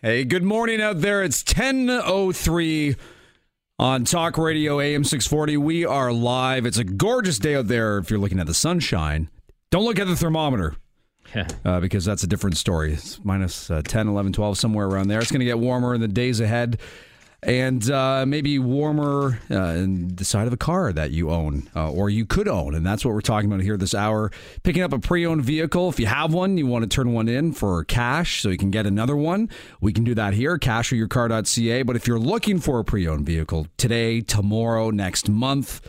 Hey, good morning out there. It's 10.03 on Talk Radio AM 640. We are live. It's a gorgeous day out there if you're looking at the sunshine. Don't look at the thermometer uh, because that's a different story. It's minus, uh, 10, 11, 12, somewhere around there. It's going to get warmer in the days ahead and uh, maybe warmer uh, in the side of a car that you own uh, or you could own. And that's what we're talking about here this hour. Picking up a pre owned vehicle. If you have one, you want to turn one in for cash so you can get another one. We can do that here, cashforyourcar.ca. But if you're looking for a pre owned vehicle today, tomorrow, next month,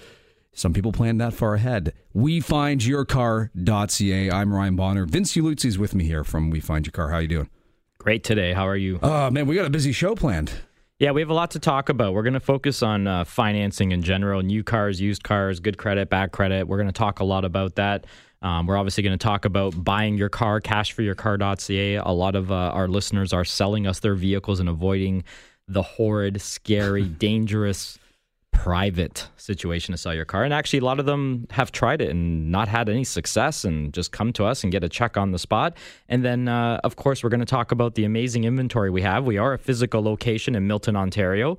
some people plan that far ahead. WeFindYourCar.ca. I'm Ryan Bonner. Vince Uluzzi is with me here from We Find Your Car. How are you doing? Great today. How are you? Oh, man, we got a busy show planned. Yeah, we have a lot to talk about. We're going to focus on uh, financing in general, new cars, used cars, good credit, bad credit. We're going to talk a lot about that. Um, we're obviously going to talk about buying your car, cashforyourcar.ca. A lot of uh, our listeners are selling us their vehicles and avoiding the horrid, scary, dangerous private situation to sell your car. And actually, a lot of them have tried it and not had any success and just come to us and get a check on the spot. And then, uh, of course, we're going to talk about the amazing inventory we have. We are a physical location in Milton, Ontario.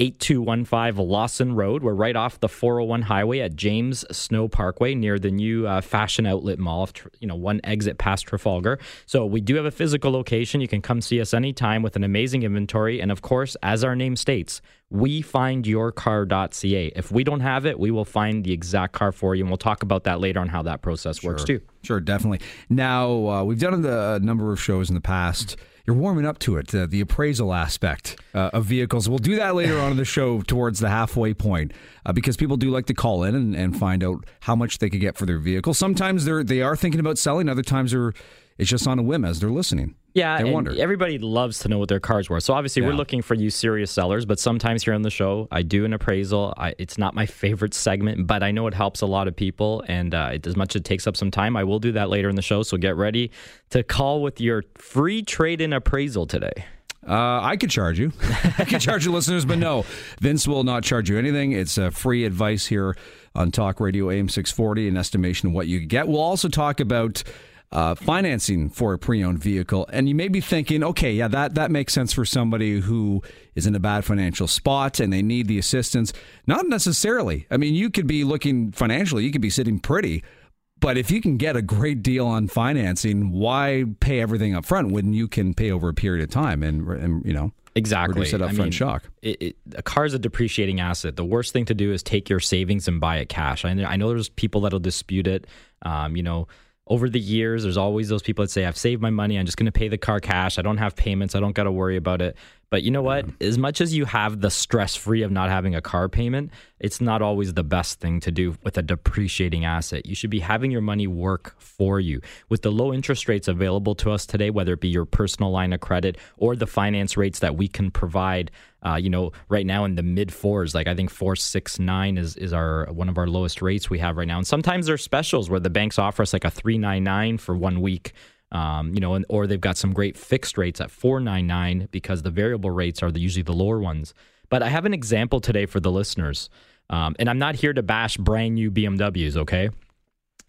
8215 Lawson Road. We're right off the 401 highway at James Snow Parkway near the new uh, fashion outlet mall, you know, one exit past Trafalgar. So we do have a physical location. You can come see us anytime with an amazing inventory. And of course, as our name states, we find your car.ca. If we don't have it, we will find the exact car for you. And we'll talk about that later on how that process sure. works too. Sure, definitely. Now, uh, we've done a number of shows in the past you're warming up to it, uh, the appraisal aspect uh, of vehicles. We'll do that later on in the show towards the halfway point uh, because people do like to call in and, and find out how much they could get for their vehicle. Sometimes they're they are thinking about selling. Other times they're it's just on a whim as they're listening. Yeah, everybody loves to know what their car's worth. So obviously, yeah. we're looking for you serious sellers. But sometimes here on the show, I do an appraisal. I, it's not my favorite segment, but I know it helps a lot of people. And uh, it, as much as it takes up some time, I will do that later in the show. So get ready to call with your free trade-in appraisal today. Uh, I could charge you. I could charge your listeners, but no, Vince will not charge you anything. It's a free advice here on Talk Radio AM 640, an estimation of what you get. We'll also talk about uh, financing for a pre-owned vehicle, and you may be thinking, okay, yeah, that that makes sense for somebody who is in a bad financial spot and they need the assistance. Not necessarily. I mean, you could be looking financially, you could be sitting pretty, but if you can get a great deal on financing, why pay everything up front when you can pay over a period of time and, and you know exactly reduce that upfront I mean, shock? It, it, a car is a depreciating asset. The worst thing to do is take your savings and buy it cash. I, I know there's people that'll dispute it. Um, you know over the years, there's always those people that say, I've saved my money. I'm just going to pay the car cash. I don't have payments. I don't got to worry about it. But you know what? Yeah. As much as you have the stress free of not having a car payment, it's not always the best thing to do with a depreciating asset. You should be having your money work for you. With the low interest rates available to us today, whether it be your personal line of credit or the finance rates that we can provide, uh, you know, right now in the mid fours, like I think four six nine is is our one of our lowest rates we have right now. And sometimes there's specials where the banks offer us like a three nine nine for one week. Um, you know, and, or they've got some great fixed rates at 499 because the variable rates are the, usually the lower ones. But I have an example today for the listeners. Um, and I'm not here to bash brand new BMWs, okay?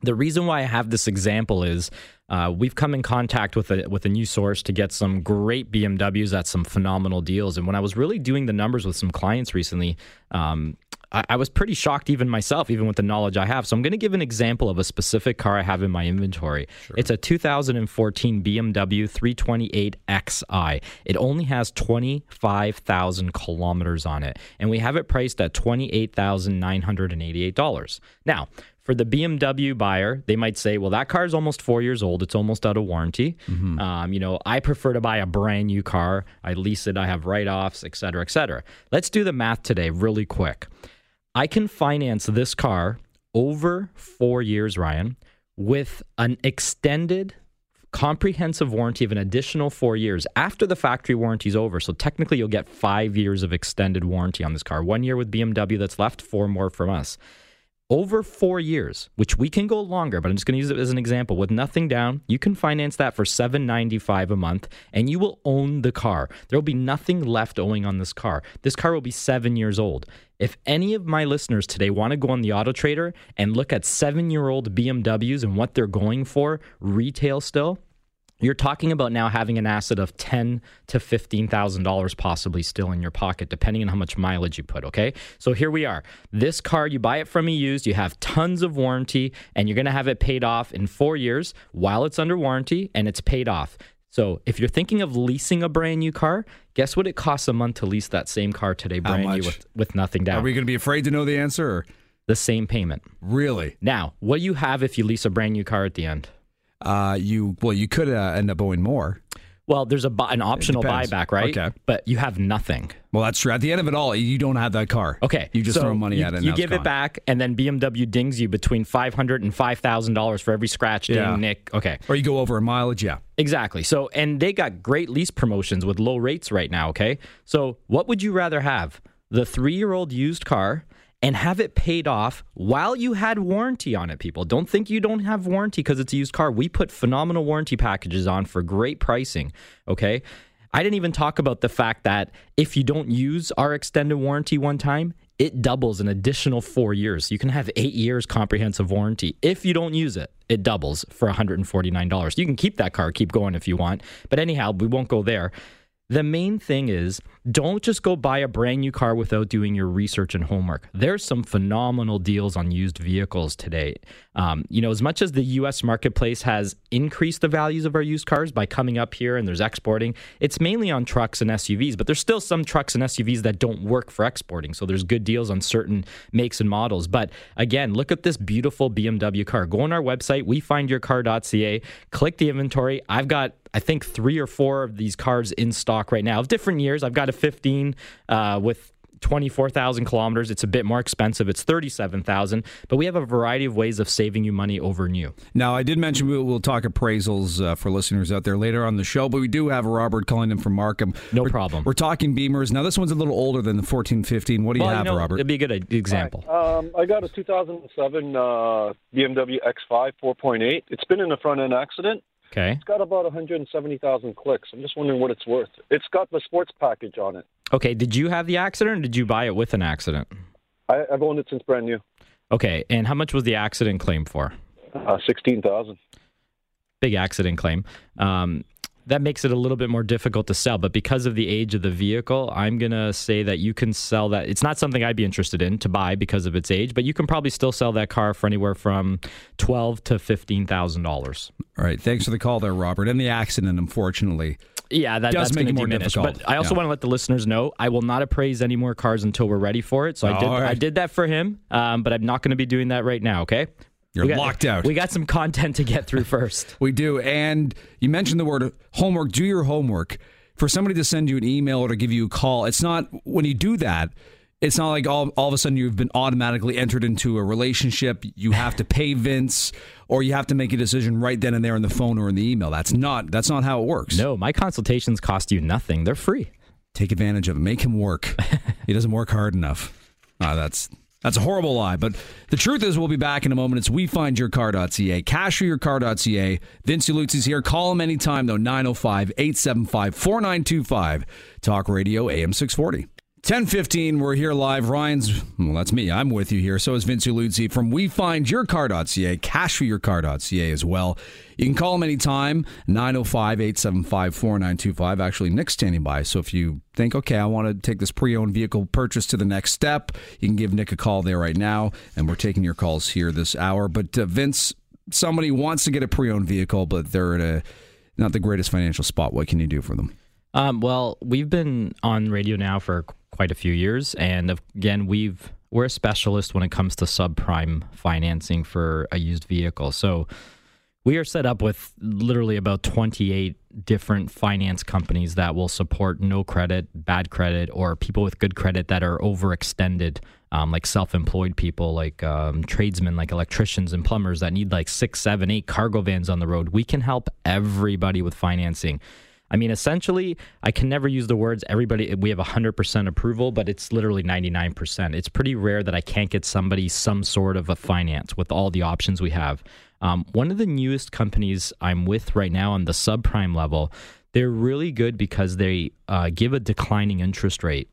The reason why I have this example is uh, we've come in contact with a with a new source to get some great BMWs at some phenomenal deals. And when I was really doing the numbers with some clients recently, um, I, I, was pretty shocked even myself, even with the knowledge I have. So I'm going to give an example of a specific car I have in my inventory. Sure. It's a 2014 BMW 328xi. It only has 25,000 kilometers on it, and we have it priced at $28,988. Now, for the BMW buyer, they might say, well, that car is almost four years old. It's almost out of warranty. Mm-hmm. Um, you know, I prefer to buy a brand new car. I lease it. I have write offs, et cetera, et cetera. Let's do the math today really quick. I can finance this car over four years, Ryan, with an extended comprehensive warranty of an additional four years after the factory warranty is over. So technically, you'll get five years of extended warranty on this car. One year with BMW that's left, four more from us over four years, which we can go longer, but I'm just going to use it as an example. With nothing down, you can finance that for 795 a month and you will own the car. There will be nothing left owing on this car. This car will be seven years old. If any of my listeners today want to go on the Auto Trader and look at seven year old BMWs and what they're going for retail still, you're talking about now having an asset of ten to fifteen thousand dollars possibly still in your pocket, depending on how much mileage you put. Okay, so here we are. This car, you buy it from me used, you have tons of warranty, and you're going to have it paid off in four years while it's under warranty, and it's paid off. So if you're thinking of leasing a brand new car, guess what it costs a month to lease that same car today, brand new with, with nothing down? Are we going to be afraid to know the answer? Or? the same payment. Really? Now, what do you have if you lease a brand new car at the end? Uh, you well, you could uh, end up owing more. Well, there's a bu- an optional depends. buyback, right? Okay. But you have nothing. Well, that's true. At the end of it all, you don't have that car. Okay. You just so throw money you, at it. and You give it back, and then BMW dings you between five hundred and five thousand dollars for every scratch, ding, Yeah. nick. Okay. or you go over a mileage. Yeah. Exactly. So, and they got great lease promotions with low rates right now. Okay. So, what would you rather have? The three year old used car and have it paid off while you had warranty on it, people. Don't think you don't have warranty because it's a used car. We put phenomenal warranty packages on for great pricing. Okay. I didn't even talk about the fact that if you don't use our extended warranty one time, it doubles an additional four years. You can have eight years comprehensive warranty. If you don't use it, it doubles for $149. You can keep that car, keep going if you want. But anyhow, we won't go there. The main thing is don't just go buy a brand new car without doing your research and homework. There's some phenomenal deals on used vehicles today. Um, you know, as much as the U.S. marketplace has increased the values of our used cars by coming up here and there's exporting, it's mainly on trucks and SUVs, but there's still some trucks and SUVs that don't work for exporting. So there's good deals on certain makes and models. But again, look at this beautiful BMW car. Go on our website, wefindyourcar.ca, click the inventory. I've got I think three or four of these cars in stock right now of different years. I've got a 15 uh, with 24,000 kilometers. It's a bit more expensive. It's 37,000, but we have a variety of ways of saving you money over new. Now, I did mention we'll, we'll talk appraisals uh, for listeners out there later on the show, but we do have Robert calling in from Markham. No We're- problem. We're talking Beamers. Now, this one's a little older than the 1415. What do you well, have, you know, Robert? it'd be a good example. Um, I got a 2007 uh, BMW X5 4.8. It's been in a front end accident. Okay. It's got about 170,000 clicks. I'm just wondering what it's worth. It's got the sports package on it. Okay. Did you have the accident or did you buy it with an accident? I, I've owned it since brand new. Okay. And how much was the accident claim for? Uh, 16,000. big accident claim. Um, that makes it a little bit more difficult to sell, but because of the age of the vehicle, I'm gonna say that you can sell that. It's not something I'd be interested in to buy because of its age, but you can probably still sell that car for anywhere from twelve to fifteen thousand dollars. All right. Thanks for the call there, Robert. And the accident, unfortunately. Yeah, that Does make it more diminish. difficult. But I also Yeah. want to let the listeners know I will not appraise any more cars until we're ready for it. So I did right. I did that for him, um, but I'm not going to be doing that right now. Okay. You're got- locked out. We got some content to get through first. We do. And you mentioned the word homework. Do your homework. For somebody to send you an email or to give you a call, it's not when you do that, it's not like all, all of a sudden you've been automatically entered into a relationship. You have to pay Vince or you have to make a decision right then and there on the phone or in the email. That's not that's not how it works. No, my consultations cost you nothing. They're free. Take advantage of it. Make him work. he doesn't work hard enough. Ah, that's that's a horrible lie. But the truth is, we'll be back in a moment. It's wefindyourcar.ca, cashforyourcar.ca. Vince Luzzi's here. Call him anytime, though, 905 875 4925. Talk Radio AM 640. 1015, we're here live. Ryan's, well, that's me. I'm with you here. So is Vince Luzzi from WeFindYourCar.ca, cashforyourcar.ca as well. You can call him anytime, 905 875 4925. Actually, Nick's standing by. So if you think, okay, I want to take this pre owned vehicle purchase to the next step, you can give Nick a call there right now. And we're taking your calls here this hour. But uh, Vince, somebody wants to get a pre owned vehicle, but they're at a not the greatest financial spot. What can you do for them? Um, well, we've been on radio now for quite a few years, and again, we've we're a specialist when it comes to subprime financing for a used vehicle. So we are set up with literally about 28 different finance companies that will support no credit, bad credit, or people with good credit that are overextended, um, like self employed people, like um, tradesmen, like electricians and plumbers that need like six, seven, eight cargo vans on the road. We can help everybody with financing. I mean, essentially, I can never use the words everybody, we have 100% approval, but it's literally 99%. It's pretty rare that I can't get somebody some sort of a finance with all the options we have. Um, one of the newest companies I'm with right now on the subprime level, they're really good because they uh, give a declining interest rate.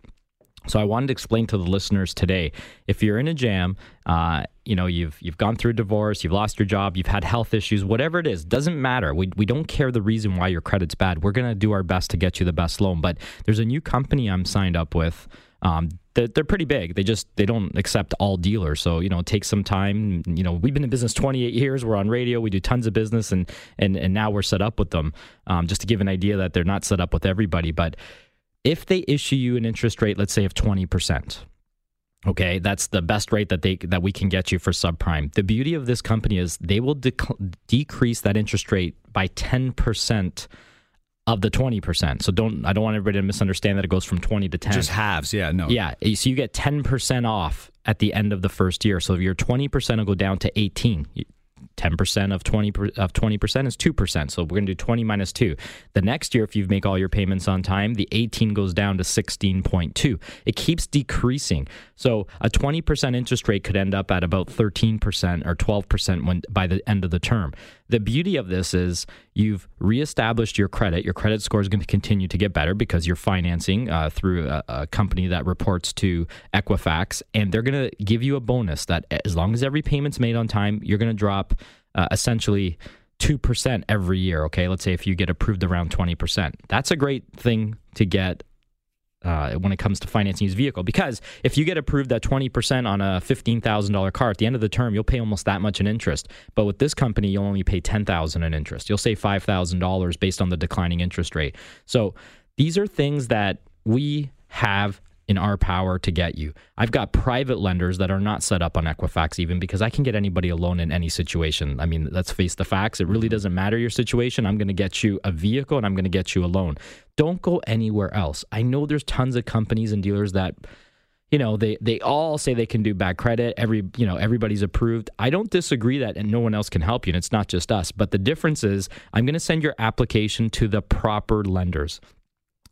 So I wanted to explain to the listeners today: if you're in a jam, uh, you know you've you've gone through a divorce, you've lost your job, you've had health issues, whatever it is, doesn't matter. We we don't care the reason why your credit's bad. We're gonna do our best to get you the best loan. But there's a new company I'm signed up with. Um, they're, they're pretty big. They just they don't accept all dealers. So you know, it takes some time. You know, we've been in business 28 years. We're on radio. We do tons of business, and and and now we're set up with them. Um, just to give an idea that they're not set up with everybody, but if they issue you an interest rate, let's say of 20%, okay, that's the best rate that they that we can get you for subprime. The beauty of this company is they will dec- decrease that interest rate by 10% of the 20%. So don't I don't want everybody to misunderstand that it goes from 20 to 10. Just halves, yeah, no. Yeah, so you get 10% off at the end of the first year. So if your 20% will go down to 18. 10% of 20 of 20% is 2%. So we're going to do 20 minus 2. The next year if you make all your payments on time, the 18 goes down to 16.2. It keeps decreasing. So a 20% interest rate could end up at about 13% or 12% when by the end of the term. The beauty of this is you've reestablished your credit. Your credit score is going to continue to get better because you're financing uh, through a, a, company that reports to Equifax, and they're going to give you a bonus that as long as every payment's made on time, you're going to drop uh, essentially. 2% every year. Okay. Let's say if you get approved around 20%. That's a great thing to get uh, when it comes to financing his vehicle. Because if you get approved at 20% on a $15,000 car at the end of the term you'll pay almost that much in interest. But with this company you'll only pay $10,000 in interest. You'll save $5,000 based on the declining interest rate. So these are things that we have in our power to get you. I've got private lenders that are not set up on Equifax even because I can get anybody a loan in any situation. I mean, let's face the facts. It really mm-hmm. doesn't matter your situation. I'm going to get you a vehicle and I'm going to get you a loan. Don't go anywhere else. I know there's tons of companies and dealers that you know they they all say they can do bad credit every you know everybody's approved i don't disagree that and no one else can help you and it's not just us but the difference is i'm going to send your application to the proper lenders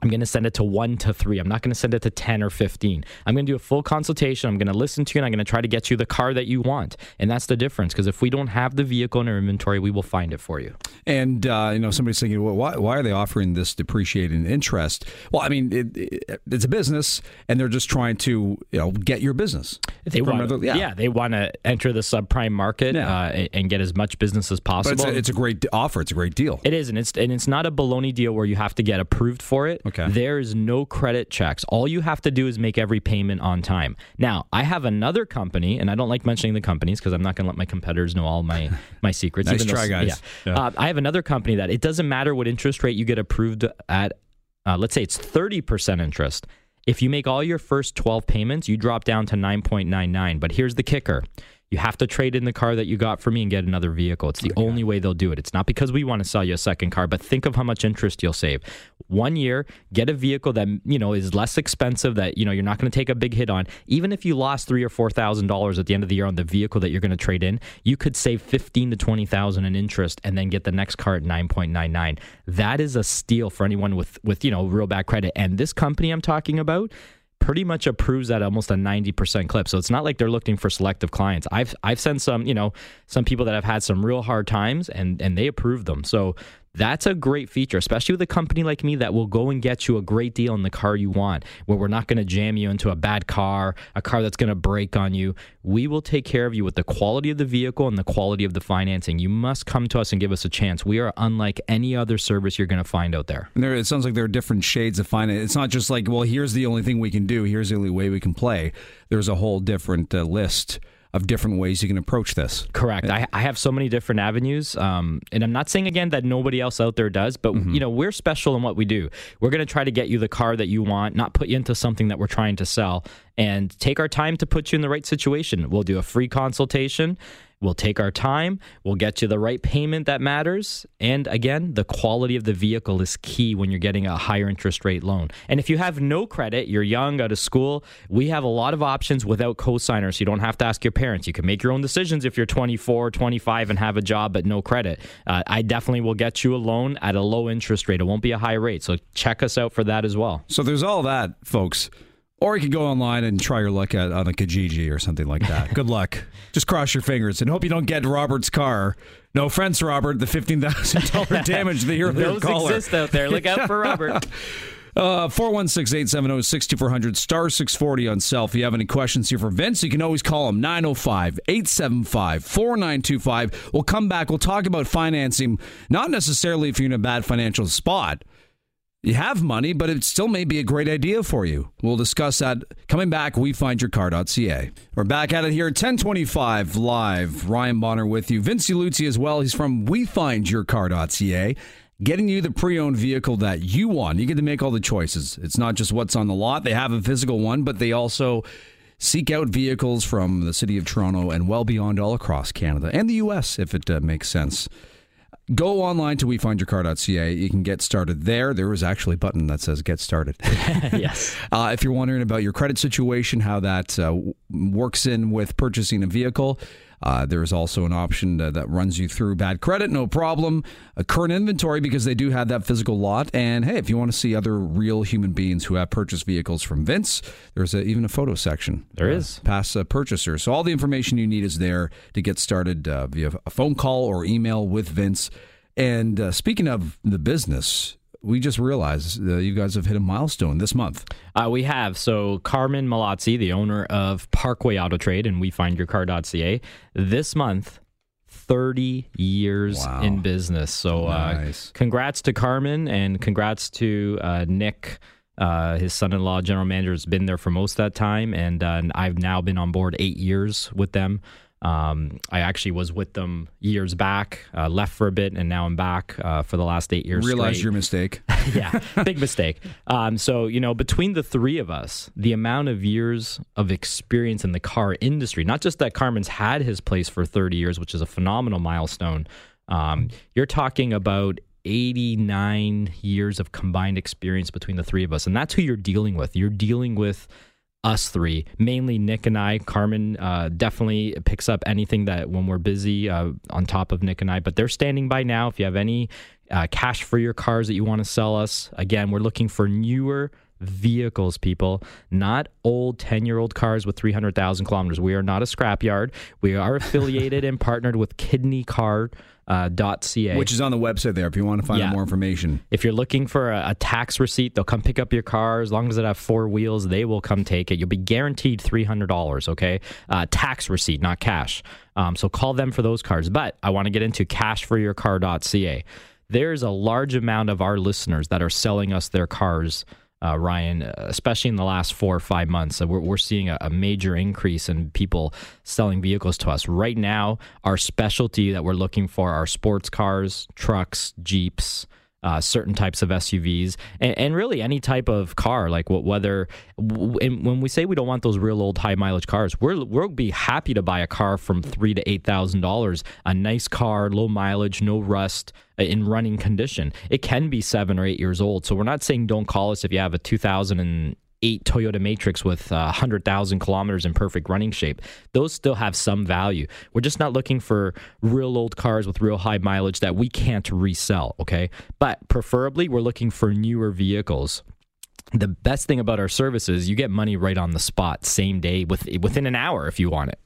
I'm going to send it to one to three. I'm not going to send it to 10 or 15. I'm going to do a full consultation. I'm going to listen to you and I'm going to try to get you the car that you want. And that's the difference because if we don't have the vehicle in our inventory, we will find it for you. And, uh, you know, somebody's thinking, well, why, why are they offering this depreciating interest? Well, I mean, it, it, it's a business and they're just trying to, you know, get your business. They want, other, yeah. yeah. they want to enter the subprime market yeah. uh, and get as much business as possible. But it's a, it's a great offer. It's a great deal. It is. And it's, and it's not a baloney deal where you have to get approved for it. Okay. There is no credit checks. All you have to do is make every payment on time. Now, I have another company, and I don't like mentioning the companies because I'm not going to let my competitors know all my my secrets. nice try, guys. Yeah. yeah. Uh, I have another company that it doesn't matter what interest rate you get approved at. Uh, let's say it's 30% interest. If you make all your first 12 payments, you drop down to 9.99. But here's the kicker you have to trade in the car that you got for me and get another vehicle. It's the oh, okay. only way they'll do it. It's not because we want to sell you a second car, but think of how much interest you'll save. One year, get a vehicle that you know is less expensive that you know you're not going to take a big hit on. Even if you lost three or four thousand dollars at the end of the year on the vehicle that you're going to trade in, you could save fifteen to twenty thousand in interest and then get the next car at nine point nine nine. That is a steal for anyone with with you know real bad credit. And this company I'm talking about pretty much approves at almost a 90% clip. So it's not like they're looking for selective clients. I've I've sent some, you know, some people that have had some real hard times and and they approve them. So that's a great feature, especially with a company like me that will go and get you a great deal on the car you want, where we're not going to jam you into a bad car, a car that's going to break on you. We will take care of you with the quality of the vehicle and the quality of the financing. You must come to us and give us a chance. We are unlike any other service you're going to find out there. There, it sounds like there are different shades of finance. It's not just like, well, here's the only thing we can do, here's the only way we can play. There's a whole different uh, list of different ways you can approach this. Correct. I, I have so many different avenues, um, and I'm not saying again that nobody else out there does, but mm-hmm. you know we're special in what we do. We're going to try to get you the car that you want, not put you into something that we're trying to sell, and take our time to put you in the right situation. We'll do a free consultation We'll take our time. We'll get you the right payment that matters. And again, the quality of the vehicle is key when you're getting a higher interest rate loan. And if you have no credit, you're young, out of school, we have a lot of options without cosigners. You don't have to ask your parents. You can make your own decisions if you're 24, 25, and have a job but no credit. Uh, I definitely will get you a loan at a low interest rate. It won't be a high rate. So check us out for that as well. So there's all that, folks. Or you could go online and try your luck at, on a Kijiji or something like that. Good luck. Just cross your fingers and hope you don't get Robert's car. No offense, Robert. The fifteen thousand dollar damage that you're Those caller. exist out there. Look out for Robert. Uh, 416-870-6400, star 640 on cell. If you have any questions here for Vince, you can always call him 905-875-4925. We'll come back. We'll talk about financing, not necessarily if you're in a bad financial spot. You have money, but it still may be a great idea for you. We'll discuss that coming back. We find your car.ca. We're back at it here at 1025 live. Ryan Bonner with you. Vince Luzzi as well. He's from We Find Your Car.ca getting you the pre-owned vehicle that you want. You get to make all the choices. It's not just what's on the lot. They have a physical one, but they also seek out vehicles from the city of Toronto and well beyond all across Canada and the US if it uh, makes sense. Go online to wefindyourcar.ca. You can get started there. There is actually a button that says get started. yes. Uh, if you're wondering about your credit situation, how that uh, works in with purchasing a vehicle, uh, there's also an option that, that, runs you through bad credit, no problem. A current inventory because they do have that physical lot. And hey, if you want to see other real human beings who have purchased vehicles from Vince, there's a, even a photo section. There uh, is past a purchaser. So all the information you need is there to get started uh, via a phone call or email with Vince. And uh, speaking of the business, we just realized uh, you guys have hit a milestone this month. Uh, we have. So, Carmen Malazzi, the owner of Parkway Auto Trade and WeFindYourCar.ca, this month, 30 years wow. in business. So, uh, congrats to Carmen and congrats to uh, Nick. Uh, his son-in-law, general manager, has been there for most of that time, and uh, I've now been on board eight years with them. Um, I actually was with them years back, uh, left for a bit, and now I'm back uh, for the last eight years. Realized your mistake. yeah, big mistake. Um, so, you know, between the three of us, the amount of years of experience in the car industry, not just that Carmen's had his place for 30 years, which is a phenomenal milestone, um, you're talking about 89 years of combined experience between the three of us. And that's who you're dealing with. You're dealing with us three, mainly Nick and I. Carmen uh, definitely picks up anything that when we're busy uh, on top of Nick and I, but they're standing by now. If you have any uh, cash for your cars that you want to sell us, again, we're looking for newer vehicles, people, not old 10 year old cars with 300,000 kilometers. We are not a scrapyard. We are affiliated and partnered with Kidney Car uh, .ca. Which is on the website there if you want to find yeah. out more information. If you're looking for a, a, tax receipt, they'll come pick up your car. As long as it have four wheels, they will come take it. You'll be guaranteed $300, okay? Uh, tax receipt, not cash. Um, so call them for those cars. But I want to get into cashforyourcar.ca. There's a large amount of our listeners that are selling us their cars uh, Ryan, especially in the last four or five months. we're, we're seeing a, a, major increase in people selling vehicles to us. Right now, our specialty that we're looking for are sports cars, trucks, Jeeps, uh, certain types of SUVs, and, and, really any type of car. Like whether when we say we don't want those real old high mileage cars, we're we'll be happy to buy a car from three to eight thousand dollars, a nice car, low mileage, no rust, uh, in running condition. It can be seven or eight years old. So we're not saying don't call us if you have a 2000 eight Toyota Matrix with uh, 100,000 kilometers in perfect running shape. Those still have some value. We're just not looking for real old cars with real high mileage that we can't resell, okay? But preferably, we're looking for newer vehicles. The best thing about our service is you get money right on the spot, same day, with, within an hour if you want it.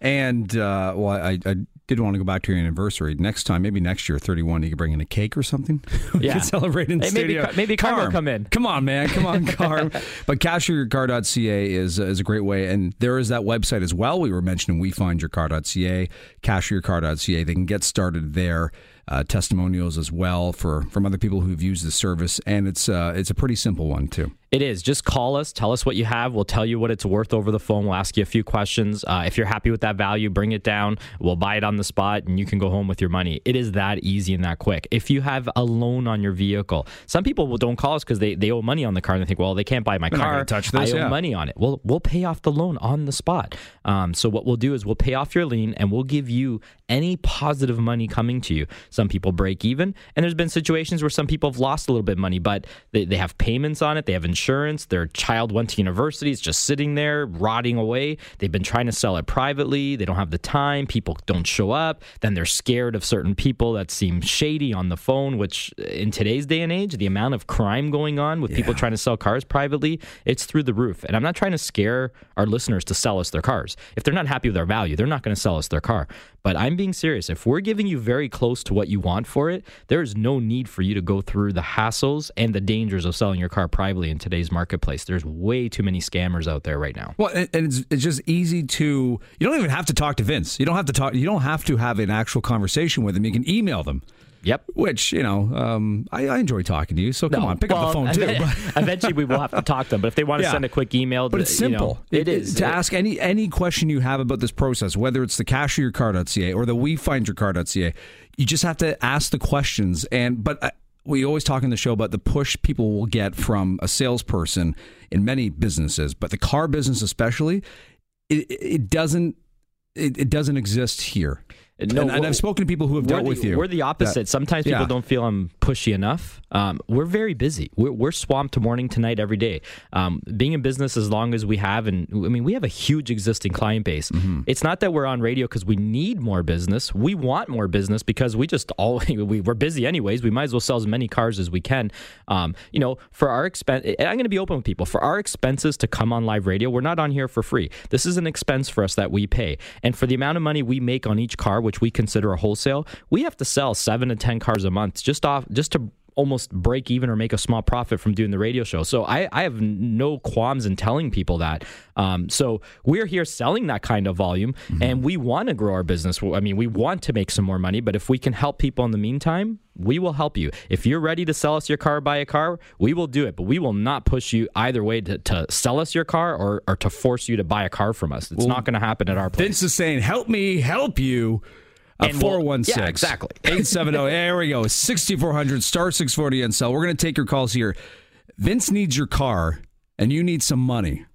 And uh, well, I, I did want to go back to your anniversary next time, maybe next year, 31, you could bring in a cake or something. we yeah. could celebrate in hey, studio. Maybe, maybe Carm will come in. Come on, man. Come on, Carm. but cashyourcar.ca is, uh, is a great way. And there is that website as well. We were mentioning wefindyourcar.ca, cashyourcar.ca. They can get started there uh, testimonials as well for from other people who've used the service, and it's uh, it's a pretty simple one too. It is. Just call us, tell us what you have. We'll tell you what it's worth over the phone. We'll ask you a few questions. Uh, if you're happy with that value, bring it down. We'll buy it on the spot, and you can go home with your money. It is that easy and that quick. If you have a loan on your vehicle, some people don't call us because they, they owe money on the car and they think, well, they can't buy my They're car. touch this, I owe yeah. money on it. Well, we'll pay off the loan on the spot. Um, so what we'll do is we'll pay off your lien and we'll give you any positive money coming to you. Some people break even, and there's been situations where some people have lost a little bit of money, but they, they have payments on it, they have insurance, their child went to university, it's just sitting there rotting away. They've been trying to sell it privately, they don't have the time, people don't show up, then they're scared of certain people that seem shady on the phone, which in today's day and age, the amount of crime going on with yeah. people trying to sell cars privately, it's through the roof. And I'm not trying to scare our listeners to sell us their cars. If they're not happy with our value, they're not going to sell us their car. But I'm being serious. If we're giving you very close to what you want for it, there is no need for you to go through the hassles and the dangers of selling your car privately in today's marketplace. There's way too many scammers out there right now. Well, and it's, it's just easy to. You don't even have to talk to Vince. You don't have to talk. You don't have to have an actual conversation with him. You can email them. Yep. Which you know, um, I, I enjoy talking to you. So come on, pick well, up the phone too. Eventually, we will have to talk to them. But if they want to Yeah. send a quick email, But it's you know, simple. it is to It- ask any any question you have about this process, whether it's the cashiercar.ca or the wefindyourcar.ca. You just have to ask the questions. And but uh, we always talk in the show about the push people will get from a salesperson in many businesses, but the car business especially, it, it doesn't it, it doesn't exist here. No, and, and I've spoken to people who have dealt the, with you. We're the opposite. that- Sometimes people Yeah. don't feel I'm pushy enough. Um, we're very busy. We're, we're swamped to morning to night every day. Um, being in business as long as we have, and I mean, we have a huge existing client base. Mm-hmm. It's not that we're on radio because we need more business. We want more business because we just all we, we're busy anyways. We might as well sell as many cars as we can. Um, you know, for our expense, I'm going to be open with people. For our expenses to come on live radio, we're not on here for free. This is an expense for us that we pay, and for the amount of money we make on each car, which we consider a wholesale, we have to sell seven to ten cars a month just off just to almost break even or make a small profit from doing the radio show. So I, I have no qualms in telling people that. Um, so we're here selling that kind of volume and we want to grow our business. I mean, we want to make some more money, but if we can help people in the meantime, we will help you. If you're ready to sell us your car, buy a car, we will do it, but we will not push you either way to, to sell us your car or, or to force you to buy a car from us. It's not going to happen at our place. Vince is saying, "Help me, help you." Uh, 416 yeah, exactly. 870 there we go. 6400 star 640 and sell we're going to take your calls here. Vince needs your car and you need some money.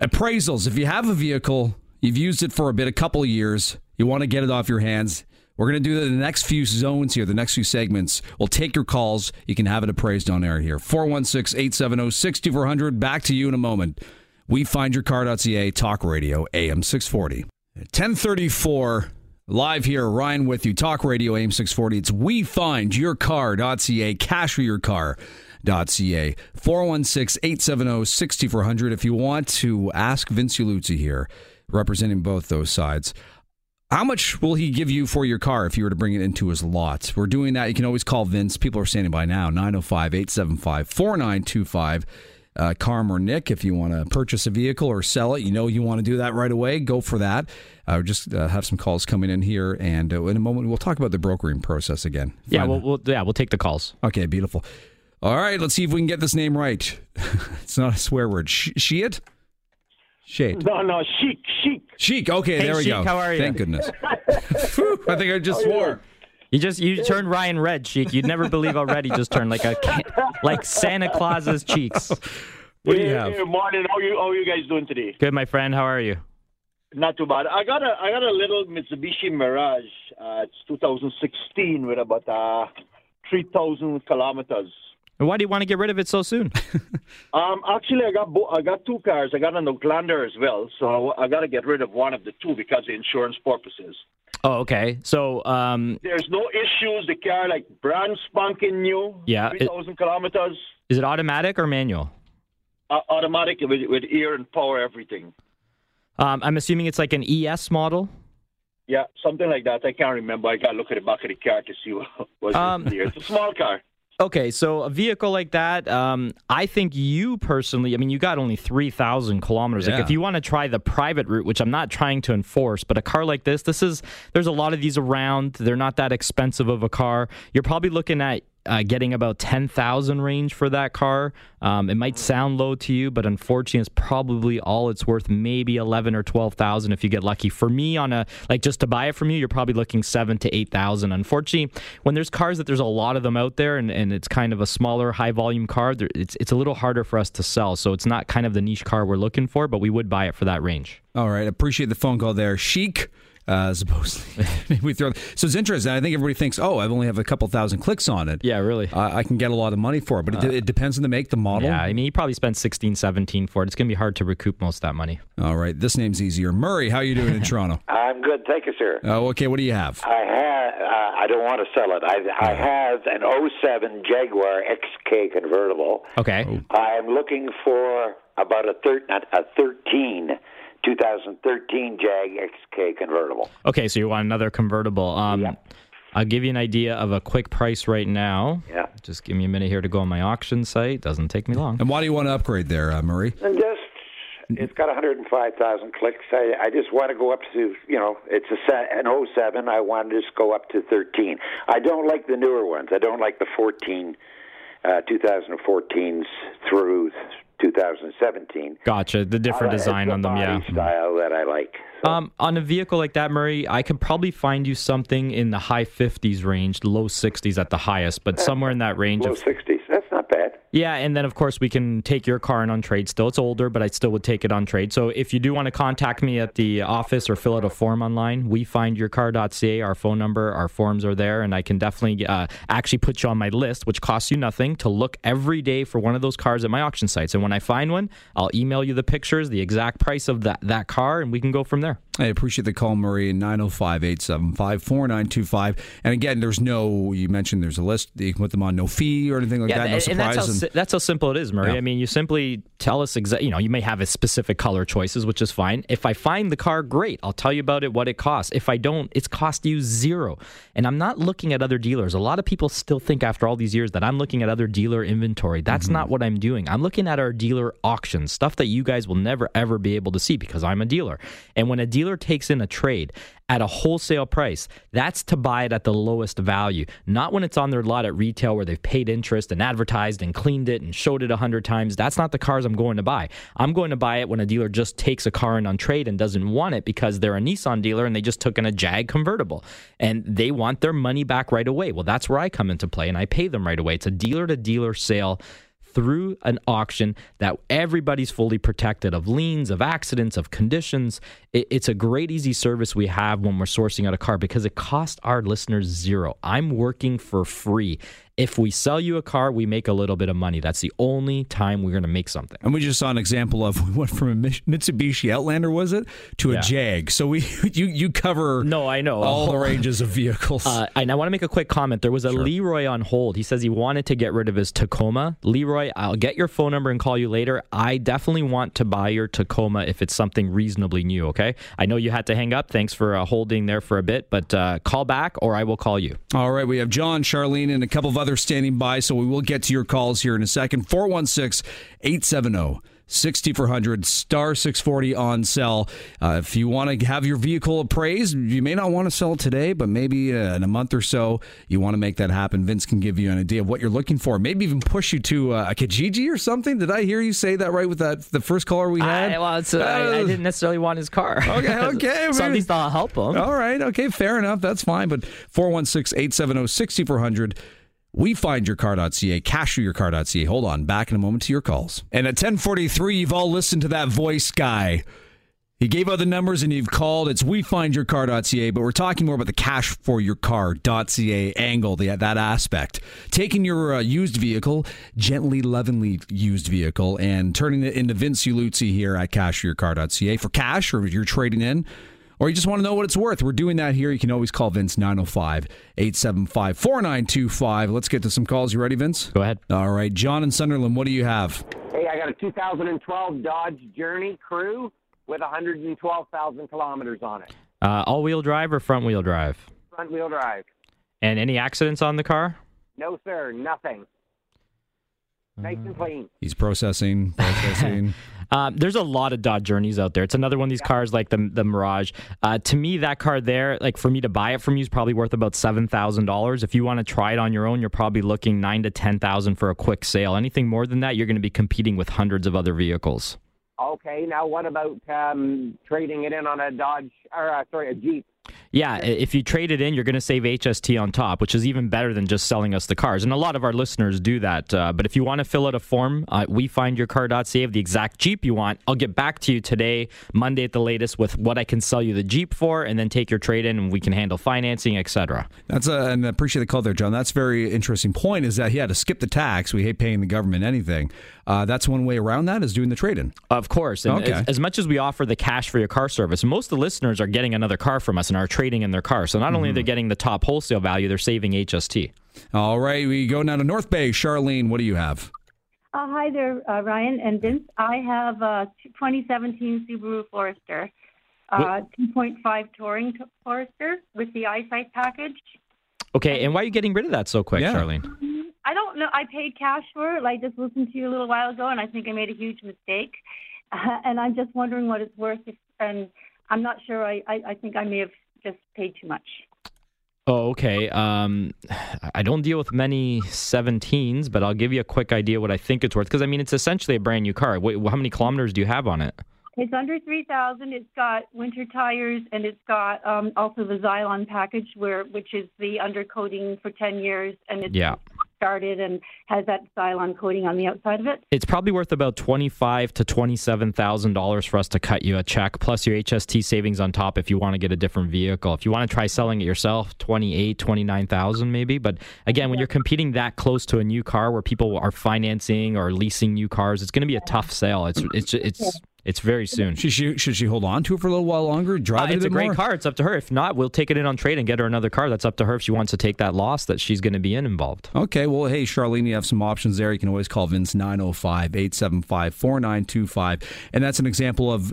Appraisals if you have a vehicle you've used it for a bit a couple of years you want to get it off your hands we're going to do the next few zones here the next few segments. We'll take your calls. You can have it appraised on air here. 416-870-6400 back to you in a moment. We find your car.ca talk radio am 640 1034 live here ryan with you talk radio am 640 it's we find your car.ca cash for your car ca 416-870-6400 if you want to ask vince Uluzzi here representing both those sides how much will he give you for your car if you were to bring it into his lot? We're doing that. You can always call Vince. People are standing by now 905 875 4925. Uh, Carm or Nick, if you want to purchase a vehicle or sell it, you know you want to do that right away, go for that. Uh, just uh, have some calls coming in here, and uh, in a moment we'll talk about the brokering process again. yeah, Find- we'll, we'll, yeah, we'll take the calls. okay, beautiful. All right, let's see if we can get this name right. it's not a swear word. Sh- Sheet? Shade. No, no, chic, chic. Chic. Okay, Hey, there we Sheik, go. how are you? Thank goodness. I think I just swore. You just you turned Ryan red, cheek. You'd never believe how red he just turned, like a ca- like Santa Claus's cheeks. What do you have? hey, morning. How you how you guys doing today? Good, my friend. How are you? Not too bad. I got a I got a little Mitsubishi Mirage. Uh, it's 2016 with about uh, 3,000 kilometers. And why do you want to get rid of it so soon? Um, actually, I got bo- I got two cars. I got an Outlander as well, so I got to get rid of one of the two because of insurance purposes. Oh, okay. So, um, There's no issues. The car like brand spanking new. Yeah, 3,000 kilometers. is it automatic or manual? Uh, automatic with, with ear and power, everything. Um, I'm assuming it's like an ES model. Yeah, something like that. I can't remember. I got to look at the back of the car to see what was Um, there. It's a small car. Okay, so a vehicle like that, um, I think you personally, I mean, you got only 3,000 kilometers. Like, if you want to try the private route, which I'm not trying to enforce, but a car like this, this is, there's a lot of these around. They're not that expensive of a car. You're probably looking at uh, getting about 10,000 range for that car. Um, it might sound low to you, but unfortunately, it's probably all it's worth, maybe 11 or 12,000 if you get lucky. For me, on a, like just to buy it from you, you're probably looking seven to 8,000. Unfortunately, when there's cars that there's a lot of them out there and, and it's kind of a smaller, high volume car, there, it's, it's a little harder for us to sell. So it's not kind of the niche car we're looking for, but we would buy it for that range. All right, appreciate the phone call there, Chic. Uh, supposedly, we throw. So it's interesting. I think everybody thinks, "Oh, I've only have a couple thousand clicks on it. Yeah, really. uh, I can get a lot of money for it." But it, it depends on the make, the model. Yeah, I mean, you probably spent 16, 17 for it. It's going to be hard to recoup most of that money. All right, this name's easier. Murray, how you doing in Toronto? I'm good, thank you, sir. Oh, okay. What do you have? I have. Uh, I don't want to sell it. I, I have an 07 Jaguar XK convertible. Okay. I'm looking for about a, thir- not a 13 2013 Jag XK convertible. Okay, so you want another convertible. Um, Yep. I'll give you an idea of a quick price right now. Yeah. Just give me a minute here to go on my auction site. Doesn't take me long. And why do you want to upgrade there, uh, Murray? And just, it's got 105,000 clicks. I, I just want to go up to, you know, it's a se- an 07. I want to just go up to 13. I don't like the newer ones. I don't like the 14, uh, 2014s through 2017. Gotcha. The different Uh, design on the them, yeah. style that I like. So, Um, on a vehicle like that, Murray, I could probably find you something in the high 50s range, low 60s at the highest, but somewhere in that range low of 60s. Yeah, and then of course we can take your car in on trade still. It's older, but I still would take it on trade. So if you do want to contact me at the office or fill out a form online, we find your car.ca, our phone number, our forms are there, and I can definitely uh, actually put you on my list, which costs you nothing, to look every day for one of those cars at my auction sites. And when I find one, I'll email you the pictures, the exact price of that, that car, and we can go from there. I appreciate the call, Murray, 905 875 4925. And again, there's no, you mentioned there's a list. You can put them on no fee or anything like that. No and, and that's how, surprise. si- that's how simple it is, Murray. Yeah. I mean, you simply tell us exactly, you know, you may have a specific color choices, which is fine. If I find the car, great. I'll tell you about it, what it costs. If I don't, it's cost you zero. And I'm not looking at other dealers. A lot of people still think after all these years that I'm looking at other dealer inventory. That's Mm-hmm. not what I'm doing. I'm looking at our dealer auctions, stuff that you guys will never, ever be able to see because I'm a dealer. And when a dealer takes in a trade, at a wholesale price. That's to buy it at the lowest value, not when it's on their lot at retail where they've paid interest and advertised and cleaned it and showed it a hundred times. That's not the cars I'm going to buy. I'm going to buy it when a dealer just takes a car in on trade and doesn't want it because they're a Nissan dealer and they just took in a Jag convertible and they want their money back right away. Well, that's where I come into play and I pay them right away. It's a dealer to dealer sale through an auction that everybody's fully protected of liens, of accidents, of conditions. It, it's a great, easy service we have when we're sourcing out a car because it costs our listeners zero. I'm working for free. If we sell you a car, we make a little bit of money. That's the only time we're going to make something. And we just saw an example of we went from a Mitsubishi Outlander, was it, to a Yeah. Jag. So we you you cover No, I know. all the ranges of vehicles. Uh, and I want to make a quick comment. There was a Leroy on hold. He says he wanted to get rid of his Tacoma. Leroy, I'll get your phone number and call you later. I definitely want to buy your Tacoma if it's something reasonably new, okay? I know you had to hang up. Thanks for uh, holding there for a bit, but uh, call back or I will call you. All right, we have John, Charlene, and a couple of others standing by, so we will get to your calls here in a second. 416 870 6400 star 640 on sell. Uh, if you want to have your vehicle appraised, you may not want to sell today, but maybe uh, in a month or so, you want to make that happen. Vince can give you an idea of what you're looking for. Maybe even push you to uh, a Kijiji or something. Did I hear you say that right with that the first caller we had? I, well, it's, uh, I, I didn't necessarily want his car. Okay, okay, so at least I'll help him. All right. Okay. Fair enough. That's fine. But 416 870 6400. We find your car.ca, cashyourcar.ca. Hold on. Back in a moment to your calls. And at 1043, you've all listened to that voice guy. He gave out the numbers and you've called. It's we find your car.ca, but we're talking more about the cash for your car.ca angle, the, that aspect. Taking your uh, used vehicle, gently, lovingly used vehicle, and turning it into Vince Uluzzi here at cashyourcar.ca for cash or you're trading in or you just want to know what it's worth, we're doing that here. You can always call Vince 905 875 4925. Let's get to some calls. You ready, Vince? Go ahead. All right. John in Sunderland, what do you have? Hey, I got a 2012 Dodge Journey Crew with 112,000 kilometers on it. Uh, All wheel drive or front wheel drive? Front wheel drive. And any accidents on the car? No, sir, nothing. Nice Uh, and clean. He's processing, processing. Um, there's a lot of Dodge Journeys out there. It's another one of these cars like the the Mirage. Uh, to me, that car there, like for me to buy it from you, is probably worth about seven thousand dollars. If you want to try it on your own, you're probably looking nine to ten thousand for a quick sale. Anything more than that, you're going to be competing with hundreds of other vehicles. Okay, now what about um, trading it in on a Dodge, or uh, sorry, a Jeep? Yeah, if you trade it in, you're going to save HST on top, which is even better than just selling us the cars. And a lot of our listeners do that. Uh, but if you want to fill out a form, uh, we find your car.ca of the exact Jeep you want. I'll get back to you today, Monday at the latest, with what I can sell you the Jeep for, and then take your trade in, and we can handle financing, etc. That's a, and I appreciate the call there, John. That's a very interesting point is that he had to skip the tax. We hate paying the government anything. Uh, that's one way around that is doing the trade in. Of course. And Okay. as, as much as we offer the cash for your car service, most of the listeners are getting another car from us and are trading in their car. So not only are they getting the top wholesale value, they're saving HST. All right. We go now to North Bay. Charlene, what do you have? Uh, hi there, uh, Ryan and Vince. I have a 2017 Subaru Forester, uh, 2.5 touring t- Forester with the eyesight package. Okay, and why are you getting rid of that so quick, Yeah. Charlene? I don't know. I paid cash for it. I just listened to you a little while ago, and I think I made a huge mistake. Uh, and I'm just wondering what it's worth. If, and I'm not sure. I, I, I think I may have just pay too much. Oh, okay. Um, I don't deal with many 17s, but I'll give you a quick idea what I think it's worth. Because I mean, it's essentially a brand new car. Wait, how many kilometers do you have on it? It's under 3,000. It's got winter tires, and it's got um, also the Xzilon package, where which is the undercoating for 10 years, and it's Yeah. Started and has that Xzilon coating on the outside of it. It's probably worth about twenty-five to twenty-seven thousand dollars for us to cut you a check, plus your HST savings on top if you want to get a different vehicle. If you want to try selling it yourself, twenty-eight, twenty-nine thousand maybe. But again, when you're competing that close to a new car where people are financing or leasing new cars, it's going to be a tough sale. It's it's it's it's very soon. Should she should she hold on to it for a little while longer? Drive Uh, it it's a a great more? car. It's up to her. If not, we'll take it in on trade and get her another car. That's up to her if she wants to take that loss that she's going to be in involved. Okay, well, hey, Charlene, you have some options there. You can always call Vince 905 875 4925. And that's an example of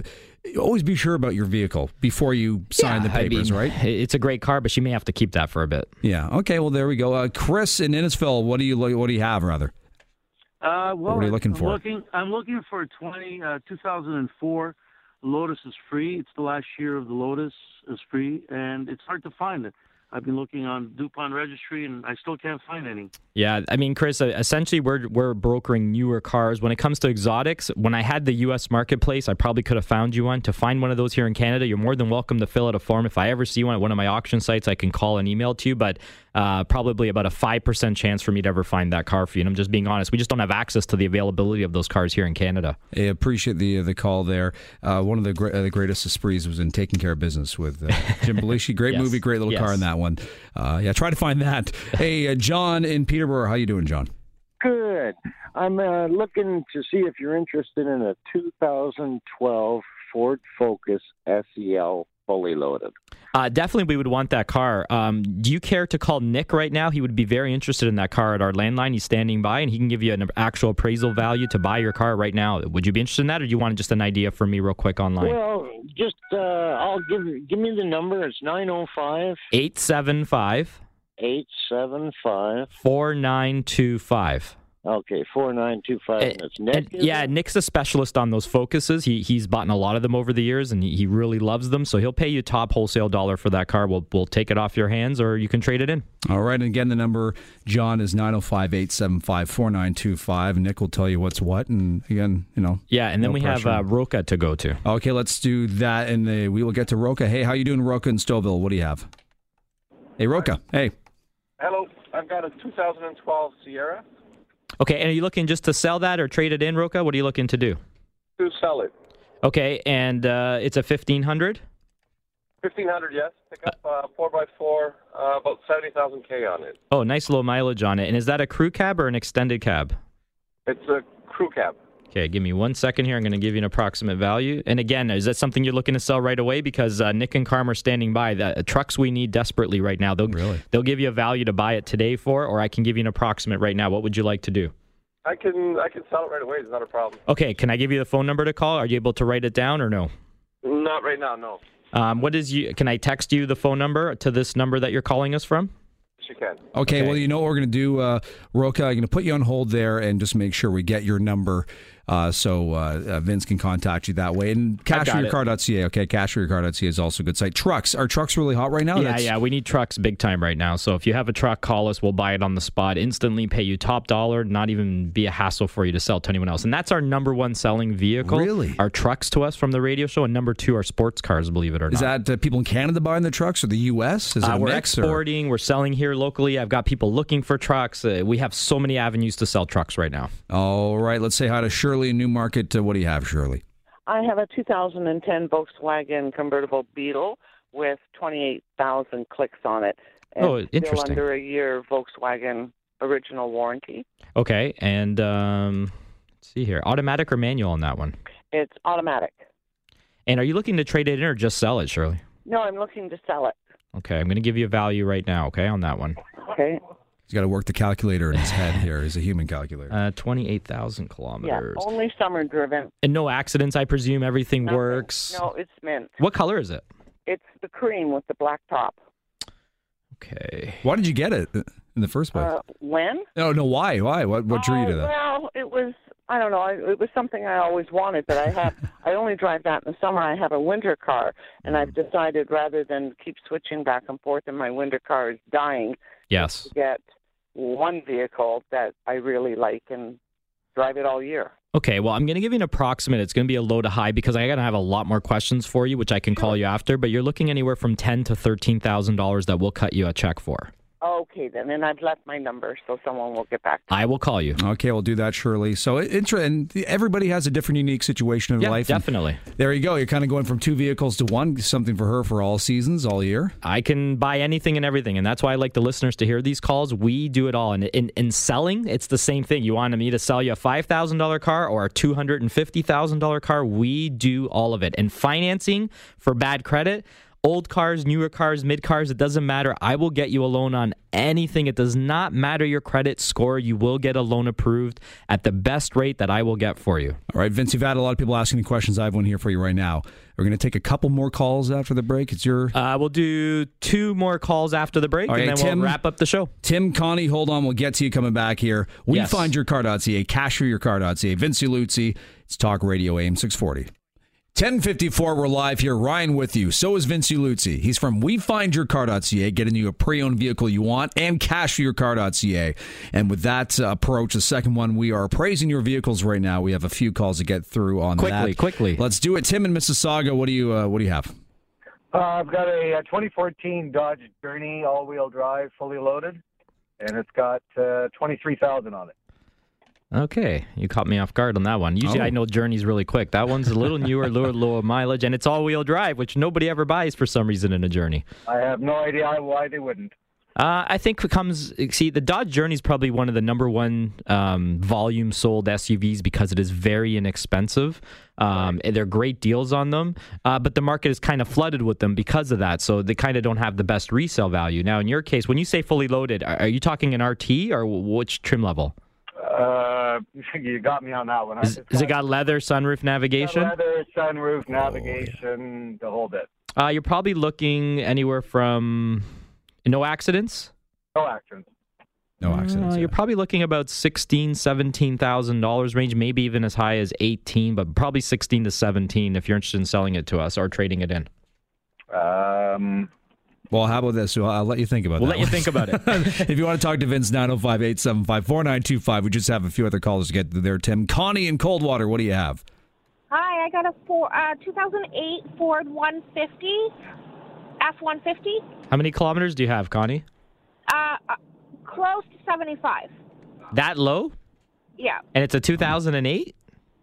always be sure about your vehicle before you sign the I papers, mean, right? It's a great car, but she may have to keep that for a bit. Yeah. Okay, well, there we go. Uh, Chris in Innisfil, what do you what do you have, rather? Uh, well, What are you looking I'm for? Looking, I'm looking for a 20, uh, 2004 Lotus is free. It's the last year of the Lotus is free, and it's hard to find it. I've been looking on DuPont Registry, and I still can't find any. Yeah, I mean, Chris, uh, essentially, we're we're brokering newer cars. When it comes to exotics, when I had the U.S. marketplace, I probably could have found you one. To find one of those here in Canada, you're more than welcome to fill out a form. If I ever see one at one of my auction sites, I can call and email to you. But uh, probably about a five percent chance for me to ever find that car for you. And I'm just being honest. We just don't have access to the availability of those cars here in Canada. I appreciate the the call there. Uh, one of the gre- uh, the greatest esprits was in Taking Care of Business with uh, Jim Belushi. Great Yes. movie, great little car in that one. Uh, yeah, try to find that. hey, uh, John in Peterborough, how you doing, John? Good. I'm uh, looking to see if you're interested in a 2012 Ford Focus SEL fully loaded. Uh, definitely, we would want that car. Um, do you care to call Nick right now? He would be very interested in that car at our landline. He's standing by, and he can give you an actual appraisal value to buy your car right now. Would you be interested in that, or do you want just an idea from me real quick online? Well, just uh, I'll give give me the number. It's 905 875 875 4925. Okay, four nine two five. And, Nick. And, yeah, it? Nick's a specialist on those focuses. He he's bought a lot of them over the years, and he, he really loves them. So he'll pay you top wholesale dollar for that car. We'll we'll take it off your hands, or you can trade it in. All right. And again, the number John is 905-875-4925. Nick will tell you what's what, and again, you know. Yeah, and then we pressure. have uh, Roca to go to. Okay, let's do that, and uh, we will get to Roca. Hey, how you doing, Roca in Stouffville? What do you have? Hey, Roca. Hey. Hello. I've got a 2012 Sierra. Okay, and are you looking just to sell that or trade it in, Roca? What are you looking to do? to sell it. Okay, and uh, it's a fifteen hundred. 1500, yes. Pick up uh, 4x4, uh, about 70,000 K on it. Oh, nice low mileage on it. And is that a crew cab or an extended cab? It's a crew cab. Okay, give me one second here. I'm going to give you an approximate value. And again, is that something you're looking to sell right away? Because uh, Nick and Carm are standing by. The uh, trucks we need desperately right now. They'll Really? they'll give you a value to buy it today for, or I can give you an approximate right now. What would you like to do? I can I can sell it right away. It's not a problem. Okay, can I give you the phone number to call? Are you able to write it down or no? Not right now, no. Um, what is you? Can I text you the phone number to this number that you're calling us from? Yes, you can. Okay, Okay. well, you know what we're going to do, uh, Roca? I'm going to put you on hold there and just make sure we get your number uh, so uh, uh, Vince can contact you that way. And cashforyourcar.ca, okay? Cashforyourcar.ca is also a good site. Trucks. Are trucks really hot right now? yeah, That's- yeah, we need trucks big time right now. So if you have a truck, call us. We'll buy it on the spot, instantly pay you top dollar, not even be a hassle for you to sell to anyone else. And that's our number one selling vehicle. Really? Our trucks to us from the radio show, and number two, our sports cars. Believe it or not. Is that uh, people in Canada buying the trucks or the U.S.? Is it Uh, we're mix, or- exporting. We're selling here locally. I've got people looking for trucks. Uh, we have so many avenues to sell trucks right now. All right, let's say hi to Shirley in Newmarket. Uh, what do you have, Shirley? I have a 2010 Volkswagen convertible Beetle with 28,000 clicks on it. And Oh, Still under a year Volkswagen original warranty. Okay, and um, let's see here, automatic or manual on that one? It's automatic. And are you looking to trade it in or just sell it, Shirley? No, I'm looking to sell it. Okay, I'm going to give you a value right now. Okay, on that one. Okay. He's got to work the calculator in his head here. He's a human calculator. Uh, 28,000 Yeah, kilometers. only summer driven. And no accidents, I presume. Everything Nothing. works. No, it's mint. What color is it? It's the cream with the black top. Okay. Why did you get it in the first place? Uh, when? no, no. Why? Why? What? What drew you to Oh, that? Well, it was. I don't know. I, it was something I always wanted, but I have. I only drive that in the summer. I have a winter car, and I've decided rather than keep switching back and forth, and my winter car is dying, Yes. to get one vehicle that I really like and drive it all year. Okay, well, I'm going to give you an approximate. It's going to be a low to high because I got to have a lot more questions for you, which I can call you after. But you're looking anywhere from ten to thirteen thousand dollars that we'll cut you a check for. Okay, then, and I've left my number, so someone will get back. to I will call you. Okay, we'll do that, Shirley. So, it, inter- and everybody has a different, unique situation in Yeah, life. and definitely. There you go. You're kind of going from two vehicles to one. Something for her for all seasons, all year. I can buy anything and everything, and that's why I like the listeners to hear these calls. We do it all, and in, in selling, it's the same thing. You wanted me to sell you a five thousand dollar car or a two hundred and fifty thousand dollar car. We do all of it, and financing for bad credit. Old cars, newer cars, mid cars, it doesn't matter. I will get you a loan on anything. It does not matter your credit score. You will get a loan approved at the best rate that I will get for you. All right, Vince, you've had a lot of people asking you questions. I have one here for you right now. We're going to take a couple more calls after the break. It's your Uh, we'll do two more calls after the break, Okay, and then Tim. we'll wrap up the show. Tim Connie. Hold on, we'll get to you coming back here. We Yes. find your car.ca, cashforyourcar.ca. Vince Luzzi. It's Talk Radio AM 640. 1054, we're live here. Ryan with you. So is Vince Luzzi. He's from WeFindYourCar.ca, getting you a pre-owned vehicle you want and cashforyourcar.ca. And with that uh, approach, the second one, we are appraising your vehicles right now. We have a few calls to get through on Quickly, that. quickly. Let's do it. Tim in Mississauga, what do you uh, what do you have? Uh, I've got a, uh 2014 Dodge Journey all-wheel drive, fully loaded, and it's got uh, 23,000 on it. Okay, you caught me off guard on that one. Usually, Oh. I know journeys really quick. That one's a little newer, lower, lower mileage, and it's all-wheel drive, which nobody ever buys for some reason in a journey. I have no idea why they wouldn't. Uh, I think it comes. See, the Dodge Journey is probably one of the number one um, volume sold SUVs because it is very inexpensive. Um, and They're great deals on them, uh, but the market is kind of flooded with them because of that. So they kind of don't have the best resale value. Now, in your case, when you say fully loaded, are are you talking an RT or which trim level? Uh, you got me on that one. Is, has it got leather, sunroof, navigation? Leather, sunroof, navigation, the whole bit. Uh, you're probably looking anywhere from no accidents. No accidents. No accidents. Uh, you're probably looking about sixteen, seventeen thousand dollars range, maybe even as high as eighteen, but probably sixteen to seventeen if you're interested in selling it to us or trading it in. Um, Well, how about this? I'll, I'll let you think about We'll that. let you think about it. if you want to talk to Vince, 905 875 4925. We just have a few other callers to get there. Tim. Connie in Coldwater, what do you have? Hi, I got a four, uh, 2008 Ford 150, F-150, How many kilometers do you have, Connie? uh, uh, close to 75. That low? Yeah, And it's a 2008?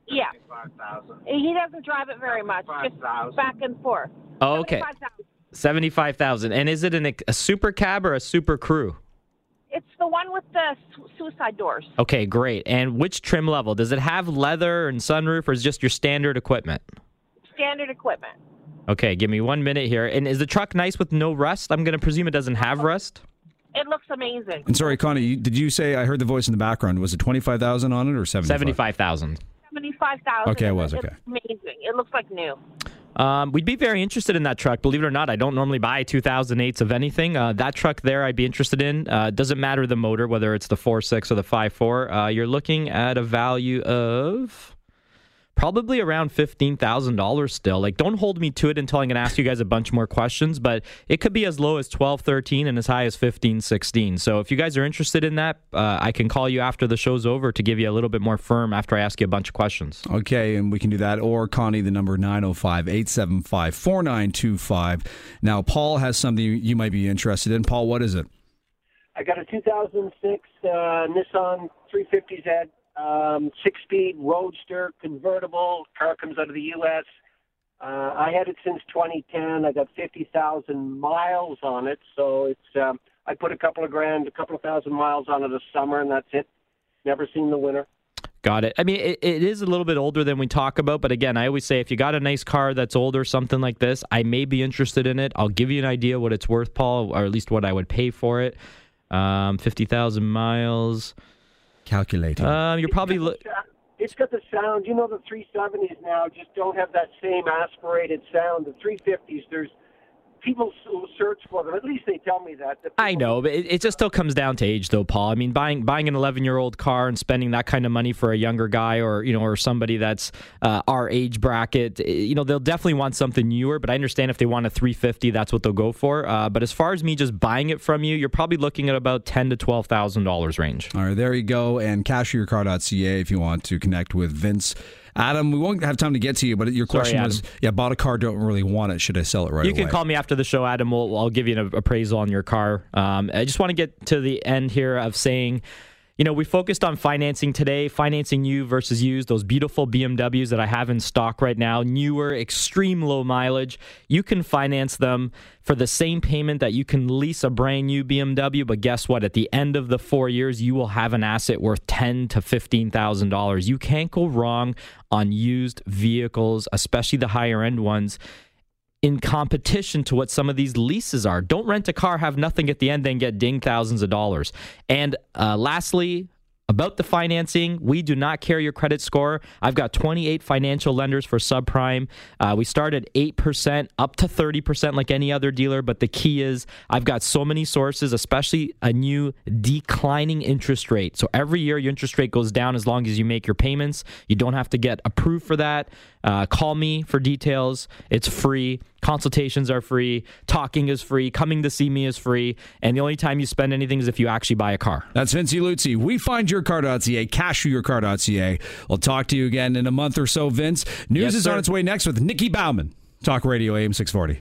yeah. He doesn't drive it very much, just back and forth. Oh, okay. 75,000. 75,000. And is it an, a super cab or a super crew? It's the one with the su- suicide doors. Okay, great. And which trim level? Does it have leather and sunroof or is it just your standard equipment? Standard equipment. Okay, give me one minute here. And is the truck nice with no rust? I'm going to presume it doesn't have rust. It looks amazing. And sorry, Connie, you- did you say I heard the voice in the background? Was it 25,000 on it or 75? 75,000. 75,000. Okay, it was, It's okay. amazing. It looks like new. Um, we'd be very interested in that truck. Believe it or not, I don't normally buy 2008s of anything. Uh, that truck there, I'd be interested in. Uh, doesn't matter the motor, whether it's the 4.6 or the 5.4. Uh, you're looking at a value of probably around $15,000 still. Like, don't hold me to it until I'm going to ask you guys a bunch more questions, but it could be as low as 12, 13 and as high as 15, 16. So if you guys are interested in that, uh, I can call you after the show's over to give you a little bit more firm after I ask you a bunch of questions. Okay, and we can do that. Or Connie, the number 905 875 4925. Now, Paul has something you might be interested in. Paul, what is it? I got a 2006 uh, Nissan 350Z, um, six-speed roadster convertible. Car comes out of the U.S. Uh, I had it since 2010. I got 50,000 miles on it, so it's. Um, I put a couple of grand, a couple of thousand miles on it this summer, and that's it. Never seen the winter. Got it. I mean, it, it is a little bit older than we talk about, but again, I always say if you got a nice car that's older, something like this, I may be interested in it. I'll give you an idea what it's worth, Paul, or at least what I would pay for it. Um, fifty thousand miles. Calculating. Um, you're probably. Lo- It's got the sound. You know, the 370s now just don't have that same aspirated sound. The 350s, there's people search for them. At least they tell me that. that I know, but it, it just still comes down to age, though, Paul. I mean, buying buying an 11 year old car and spending that kind of money for a younger guy, or you know, or somebody that's uh, our age bracket, eh, you know, they'll definitely want something newer. But I understand if they want a 350, that's what they'll go for. Uh, but as far as me just buying it from you, you're probably looking at about ten to twelve thousand dollars range. All right, there you go. And cashyourcar.ca if you want to connect with Vince. Adam, we won't have time to get to you, but your Sorry, question was, Adam. yeah, bought a car, don't really want it. Should I sell it right you away? You can call me after the show, Adam. We'll, I'll give you an appraisal on your car. Um, I just want to get to the end here of saying, you know, we focused on financing today, financing new versus used, those beautiful BMWs that I have in stock right now, newer, extreme low mileage. You can finance them for the same payment that you can lease a brand new BMW. But guess what? At the end of the four years, you will have an asset worth ten to fifteen thousand dollars. You can't go wrong on used vehicles, especially the higher end ones in competition to what some of these leases are. Don't rent a car, have nothing at the end, then get ding thousands of dollars. And uh, lastly, about the financing, we do not care your credit score. I've got 28 financial lenders for subprime. Uh, we start at 8% up to 30% like any other dealer. But the key is I've got so many sources, especially a new declining interest rate. So every year your interest rate goes down as long as you make your payments. You don't have to get approved for that. Uh, call me for details. It's free. Consultations are free. Talking is free. Coming to see me is free. And the only time you spend anything is if you actually buy a car. That's Vince Luzzi. WeFindYourCar.ca, cashyourcar.ca. We'll talk to you again in a month or so, Vince. News Yes, is sir. on its way next with Nikki Bauman. Talk Radio AM 640.